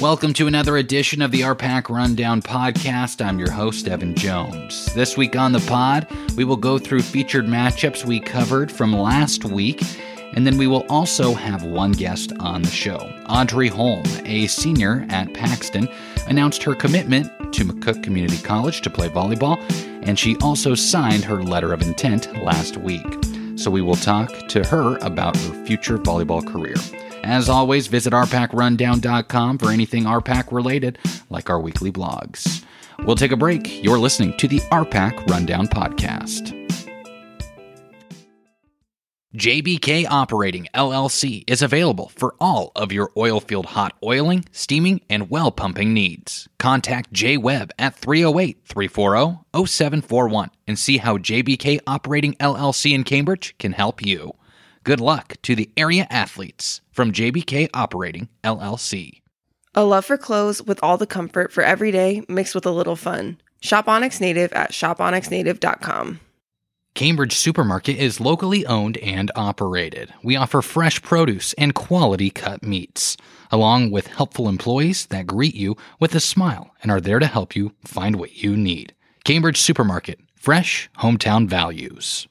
Welcome to another edition of the RPAC Rundown podcast. I'm your host, Evan Jones. This week on the pod, we will go through featured matchups we covered from last week, and then we will also have one guest on the show. Audrey Holm, a senior at Paxton, announced her commitment to McCook Community College to play volleyball, and she also signed her letter of intent last week. So we will talk to her about her future volleyball career. As always, visit rpacrundown.com for anything RPAC related, like our weekly blogs. We'll take a break. You're listening to the RPAC Rundown Podcast. JBK Operating LLC is available for all of your oilfield hot oiling, steaming, and well pumping needs. Contact J Webb at 308 340 0741 and see how JBK Operating LLC in Cambridge can help you. Good luck to the area athletes from JBK Operating LLC. A love for clothes with all the comfort for every day mixed with a little fun. Shop Onyx Native at shoponyxnative.com. Cambridge Supermarket is locally owned and operated. We offer fresh produce and quality cut meats, along with helpful employees that greet you with a smile and are there to help you find what you need. Cambridge Supermarket, fresh hometown values.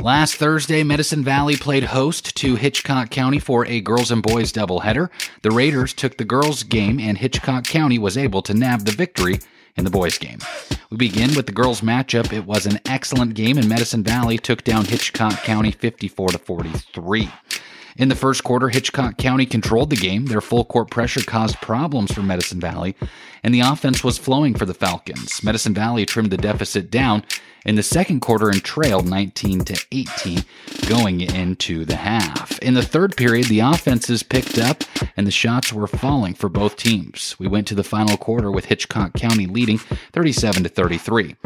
Last Thursday, Medicine Valley played host to Hitchcock County for a girls and boys doubleheader. The Raiders took the girls' game, and Hitchcock County was able to nab the victory in the boys' game. We begin with the girls' matchup. It was an excellent game, and Medicine Valley took down Hitchcock County 54 to 43. In the first quarter, Hitchcock County controlled the game. Their full court pressure caused problems for Medicine Valley, and the offense was flowing for the Falcons. Medicine Valley trimmed the deficit down in the second quarter and trailed 19 to 18 going into the half. In the third period, the offenses picked up and the shots were falling for both teams. We went to the final quarter with Hitchcock County leading 37 to 33.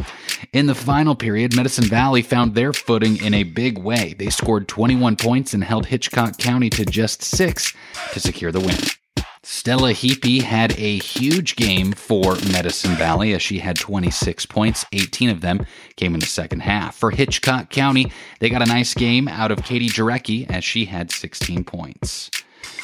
In the final period, Medicine Valley found their footing in a big way. They scored 21 points and held Hitchcock County to just 6 to secure the win. Stella Heapy had a huge game for Medicine Valley as she had 26 points. 18 of them came in the second half. For Hitchcock County, they got a nice game out of Katie Jarecki as she had 16 points.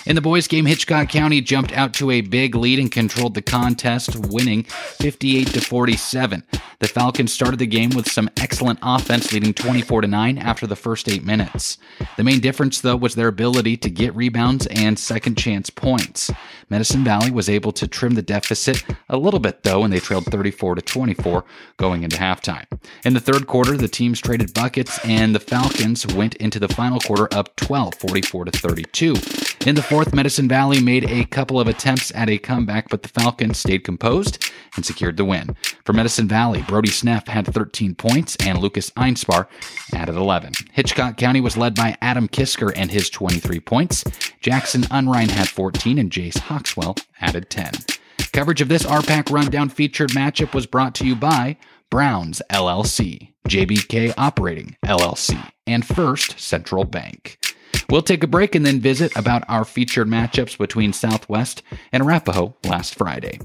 In the boys' game, Hitchcock County jumped out to a big lead and controlled the contest, winning 58 to 47. The Falcons started the game with some excellent offense, leading 24 to 9 after the first 8 minutes. The main difference though was their ability to get rebounds and second chance points. Medicine Valley was able to trim the deficit a little bit though, and they trailed 34 to 24 going into halftime. In the third quarter, the teams traded buckets and the Falcons went into the final quarter up 12, 44 to 32. In the fourth, Medicine Valley made a couple of attempts at a comeback, but the Falcons stayed composed and secured the win. For Medicine Valley, Brody Sneff had 13 points and Lucas Einspar added 11. Hitchcock County was led by Adam Kisker and his 23 points. Jackson Unrein had 14 and Jace Hawkswell added 10. Coverage of this RPAC Rundown featured matchup was brought to you by Browns LLC, JBK Operating LLC, and First Central Bank. We'll take a break and then visit about our featured matchups between Southwest and Arapahoe last Friday.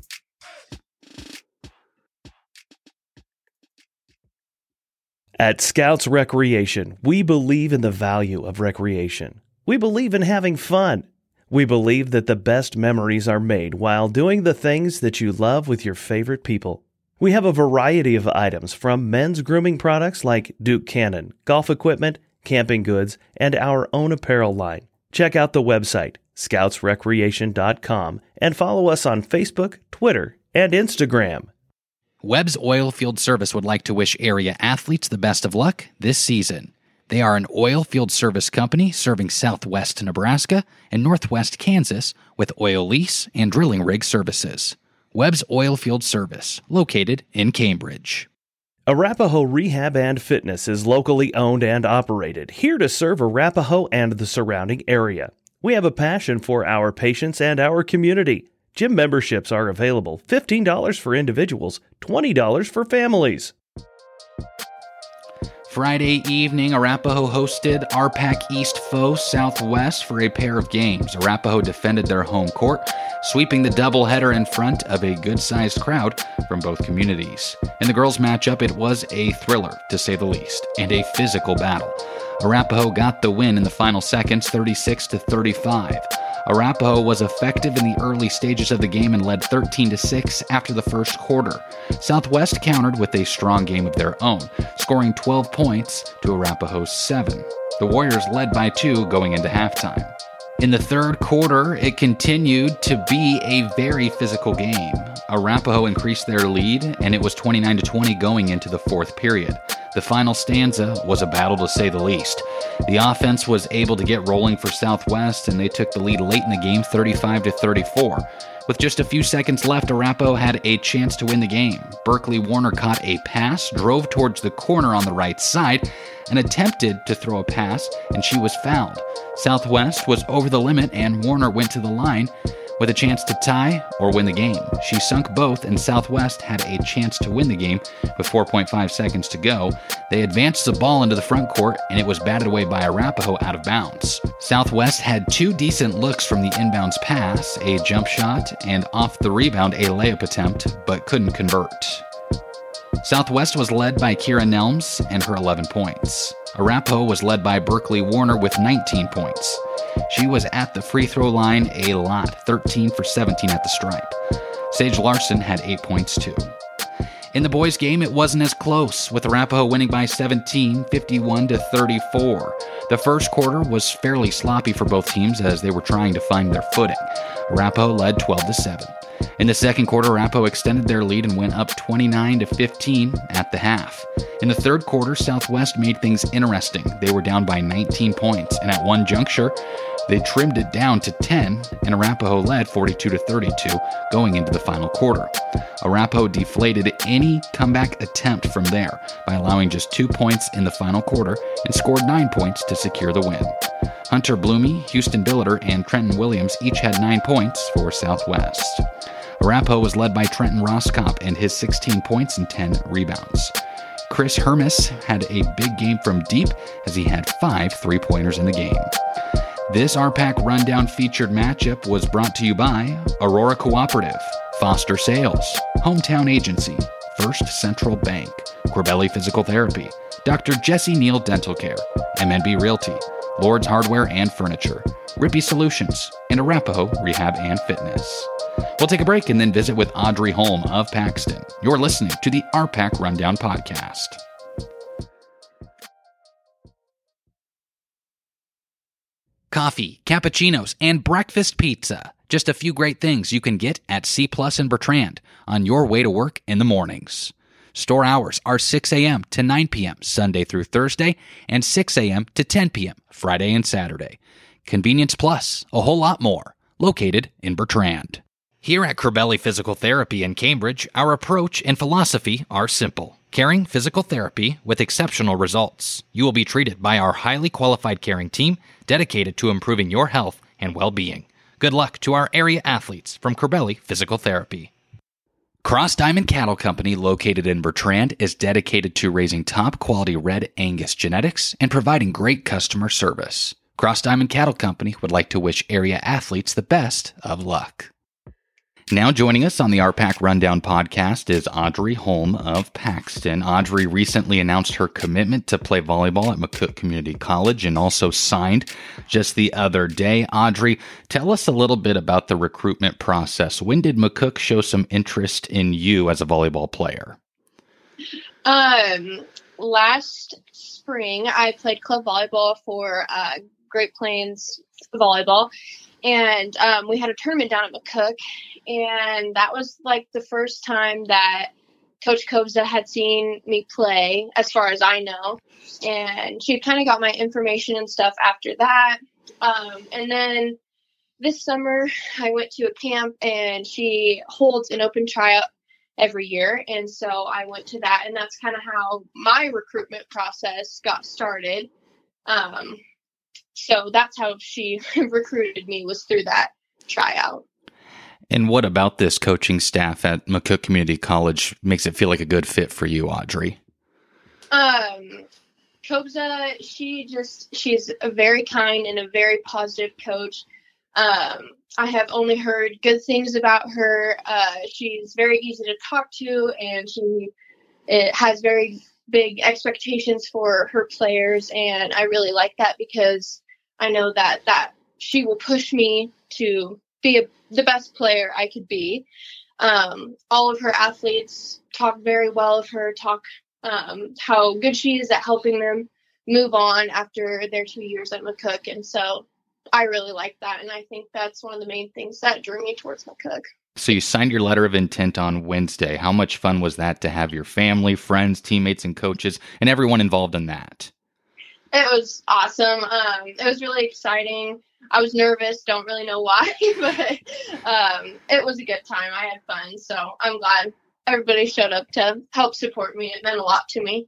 At Scouts Recreation, we believe in the value of recreation. We believe in having fun. We believe that the best memories are made while doing the things that you love with your favorite people. We have a variety of items from men's grooming products like Duke Cannon, golf equipment, camping goods, and our own apparel line. Check out the website, scoutsrecreation.com, and follow us on Facebook, Twitter, and Instagram. Webb's Oilfield Service would like to wish area athletes the best of luck this season. They are an oil field service company serving southwest Nebraska and northwest Kansas with oil lease and drilling rig services. Webb's Oilfield Service, located in Cambridge. Arapahoe Rehab and Fitness is locally owned and operated, here to serve Arapahoe and the surrounding area. We have a passion for our patients and our community. Gym memberships are available $15 for individuals, $20 for families. Friday evening, Arapahoe hosted RPAC East foe Southwest for a pair of games. Arapahoe defended their home court, sweeping the doubleheader in front of a good sized crowd from both communities. In the girls' matchup, it was a thriller, to say the least, and a physical battle. Arapahoe got the win in the final seconds, 36 to 35. Arapahoe was effective in the early stages of the game and led 13 to 6 after the first quarter. Southwest countered with a strong game of their own, scoring 12 points to Arapahoe's 7. The Warriors led by 2 going into halftime. In the third quarter, it continued to be a very physical game. Arapahoe increased their lead, and it was 29 to 20 going into the fourth period. The final stanza was a battle to say the least. The offense was able to get rolling for Southwest, and they took the lead late in the game, 35 to 34. With just a few seconds left, Arapahoe had a chance to win the game. Berkeley Warner caught a pass, drove towards the corner on the right side, and attempted to throw a pass, and she was fouled. Southwest was over the limit, and Warner went to the line with a chance to tie or win the game. She sunk both, and Southwest had a chance to win the game with 4.5 seconds to go. They advanced the ball into the front court, and it was batted away by Arapahoe out of bounds. Southwest had two decent looks from the inbounds pass, a jump shot, and off the rebound, a layup attempt, but couldn't convert. Southwest was led by Kira Nelms and her 11 points. Arapahoe was led by Berkeley Warner with 19 points. She was at the free throw line a lot, 13 for 17 at the stripe. Sage Larson had 8 points too. In the boys' game, it wasn't as close, with Arapahoe winning by 17, 51 to 34. The first quarter was fairly sloppy for both teams as they were trying to find their footing. Arapahoe led 12 to 7. In the second quarter, Arapahoe extended their lead and went up 29 to 15 at the half. In the third quarter, Southwest made things interesting. They were down by 19 points, and at one juncture, they trimmed it down to 10, and Arapahoe led 42 to 32 going into the final quarter. Arapahoe deflated any comeback attempt from there by allowing just two points in the final quarter and scored nine points to secure the win. Hunter Bloomy, Houston Billiter, and Trenton Williams each had nine points for Southwest. Arapahoe was led by Trenton Roscop and his 16 points and 10 rebounds. Chris Hermes had a big game from deep as he had five three pointers in the game. This RPAC Rundown featured matchup was brought to you by Aurora Cooperative, Foster Sales, Hometown Agency, First Central Bank, Corbelli Physical Therapy, Dr. Jesse Neal Dental Care, MNB Realty, Lord's Hardware and Furniture, Rippy Solutions, and Arapahoe Rehab and Fitness. We'll take a break and then visit with Audrey Holm of Paxton. You're listening to the RPAC Rundown Podcast. Coffee, cappuccinos, and breakfast pizza. Just a few great things you can get at C Plus and Bertrand on your way to work in the mornings. Store hours are 6 a.m. to 9 p.m. Sunday through Thursday and 6 a.m. to 10 p.m. Friday and Saturday. Convenience Plus, a whole lot more. Located in Bertrand. Here at Corbelli Physical Therapy in Cambridge, our approach and philosophy are simple. Caring physical therapy with exceptional results. You will be treated by our highly qualified caring team dedicated to improving your health and well being. Good luck to our area athletes from Corbelli Physical Therapy. Cross Diamond Cattle Company, located in Bertrand, is dedicated to raising top quality red Angus genetics and providing great customer service. Cross Diamond Cattle Company would like to wish area athletes the best of luck. Now joining us on the RPAC Rundown podcast is Audrey Holm of Paxton. Audrey recently announced her commitment to play volleyball at McCook Community College and also signed just the other day. Audrey, tell us a little bit about the recruitment process. When did McCook show some interest in you as a volleyball player? Um, last spring, I played club volleyball for uh, Great Plains Volleyball, and um, we had a tournament down at McCook, and that was like the first time that Coach Kobza had seen me play, as far as I know, and she kind of got my information and stuff after that. Um, and then this summer, I went to a camp, and she holds an open tryout every year, and so I went to that, and that's kind of how my recruitment process got started. Um, so that's how she recruited me was through that tryout. And what about this coaching staff at McCook Community College makes it feel like a good fit for you, Audrey? Um, Kobza, she just she's a very kind and a very positive coach. Um, I have only heard good things about her. Uh, she's very easy to talk to, and she it has very big expectations for her players, and I really like that because I know that that she will push me to be a, the best player I could be. Um, all of her athletes talk very well of her, talk um, how good she is at helping them move on after their two years at McCook. And so I really like that. And I think that's one of the main things that drew me towards McCook. So you signed your letter of intent on Wednesday. How much fun was that to have your family, friends, teammates, and coaches, and everyone involved in that? It was awesome. Um, it was really exciting. I was nervous, don't really know why, but um, it was a good time. I had fun, so I'm glad everybody showed up to help support me. It meant a lot to me.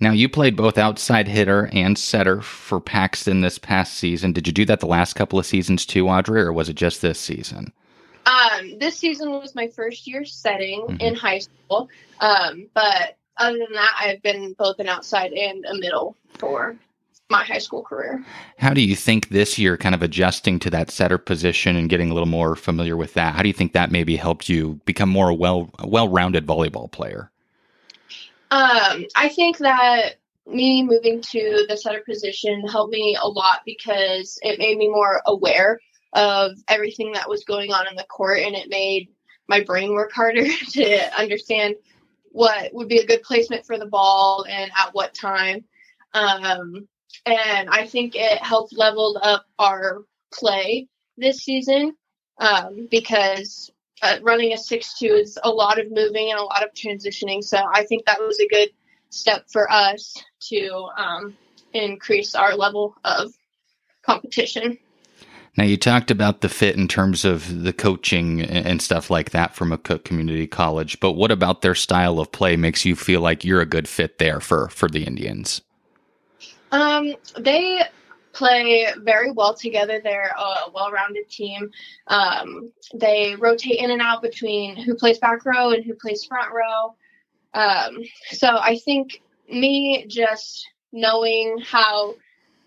Now, you played both outside hitter and setter for Paxton this past season. Did you do that the last couple of seasons too, Audrey, or was it just this season? Um, this season was my first year setting mm-hmm. in high school, um, but other than that, I've been both an outside and a middle for my high school career. How do you think this year, kind of adjusting to that setter position and getting a little more familiar with that, how do you think that maybe helped you become more a well well rounded volleyball player? Um, I think that me moving to the setter position helped me a lot because it made me more aware of everything that was going on in the court and it made my brain work harder to understand what would be a good placement for the ball and at what time. Um, and I think it helped leveled up our play this season um, because uh, running a six-two is a lot of moving and a lot of transitioning. So I think that was a good step for us to um, increase our level of competition. Now, you talked about the fit in terms of the coaching and stuff like that from McCook Community College, but what about their style of play makes you feel like you're a good fit there for, for the Indians? Um, they play very well together. They're a well-rounded team. Um, they rotate in and out between who plays back row and who plays front row. Um, so I think me just knowing how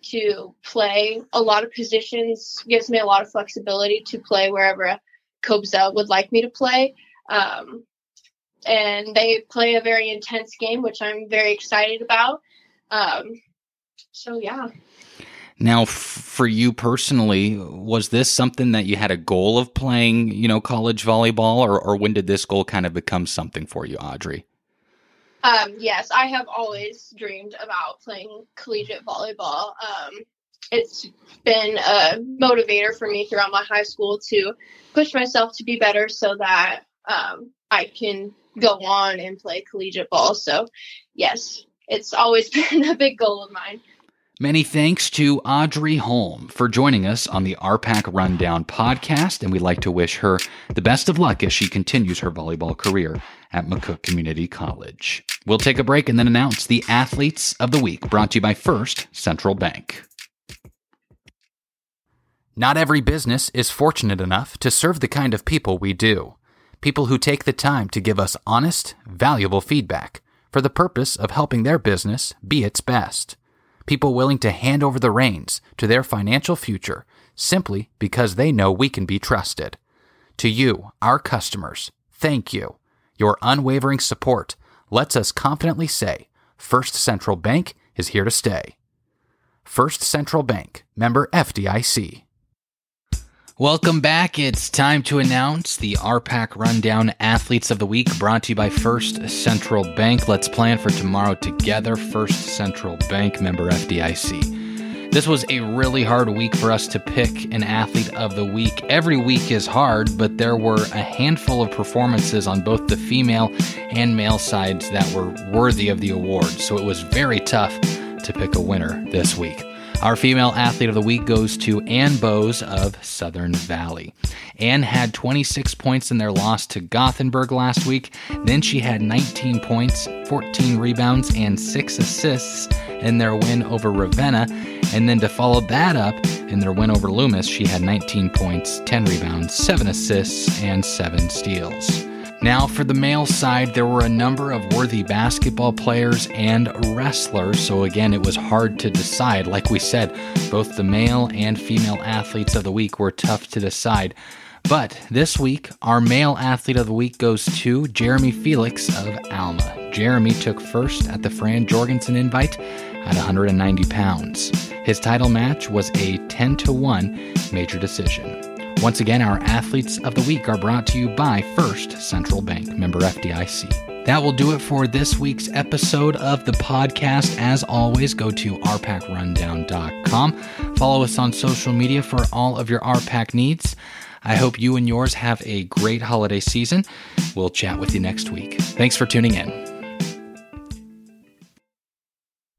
to play a lot of positions gives me a lot of flexibility to play wherever Kobza would like me to play. Um, and they play a very intense game, which I'm very excited about. Um, so yeah. Now, f- for you personally, was this something that you had a goal of playing, you know, college volleyball, or, or when did this goal kind of become something for you, Audrey? Um, yes, I have always dreamed about playing collegiate volleyball. Um, it's been a motivator for me throughout my high school to push myself to be better so that um, I can go on and play collegiate ball. So, yes, it's always been a big goal of mine. Many thanks to Audrey Holm for joining us on the RPAC Rundown podcast, and we'd like to wish her the best of luck as she continues her volleyball career at McCook Community College. We'll take a break and then announce the Athletes of the Week, brought to you by First Central Bank. Not every business is fortunate enough to serve the kind of people we do. People who take the time to give us honest, valuable feedback for the purpose of helping their business be its best people willing to hand over the reins to their financial future simply because they know we can be trusted. To you, our customers, thank you. Your unwavering support lets us confidently say First Central Bank is here to stay. First Central Bank, member FDIC. Welcome back. It's time to announce the RPAC Rundown Athletes of the Week brought to you by First Central Bank. Let's plan for tomorrow together. First Central Bank member FDIC. This was a really hard week for us to pick an athlete of the week. Every week is hard, but there were a handful of performances on both the female and male sides that were worthy of the award. So it was very tough to pick a winner this week. Our female athlete of the week goes to Ann Bowes of Southern Valley. Ann had 26 points in their loss to Gothenburg last week. Then she had 19 points, 14 rebounds, and 6 assists in their win over Ravenna. And then to follow that up, in their win over Loomis, she had 19 points, 10 rebounds, 7 assists, and 7 steals. Now, for the male side, there were a number of worthy basketball players and wrestlers, so again, it was hard to decide. Like we said, both the male and female athletes of the week were tough to decide. But this week, our male athlete of the week goes to Jeremy Felix of Alma. Jeremy took first at the Fran Jorgensen invite at 190 pounds. His title match was a 10 to 1 major decision. Once again, our athletes of the week are brought to you by First Central Bank, member FDIC. That will do it for this week's episode of the podcast. As always, go to rpacrundown.com. Follow us on social media for all of your RPAC needs. I hope you and yours have a great holiday season. We'll chat with you next week. Thanks for tuning in.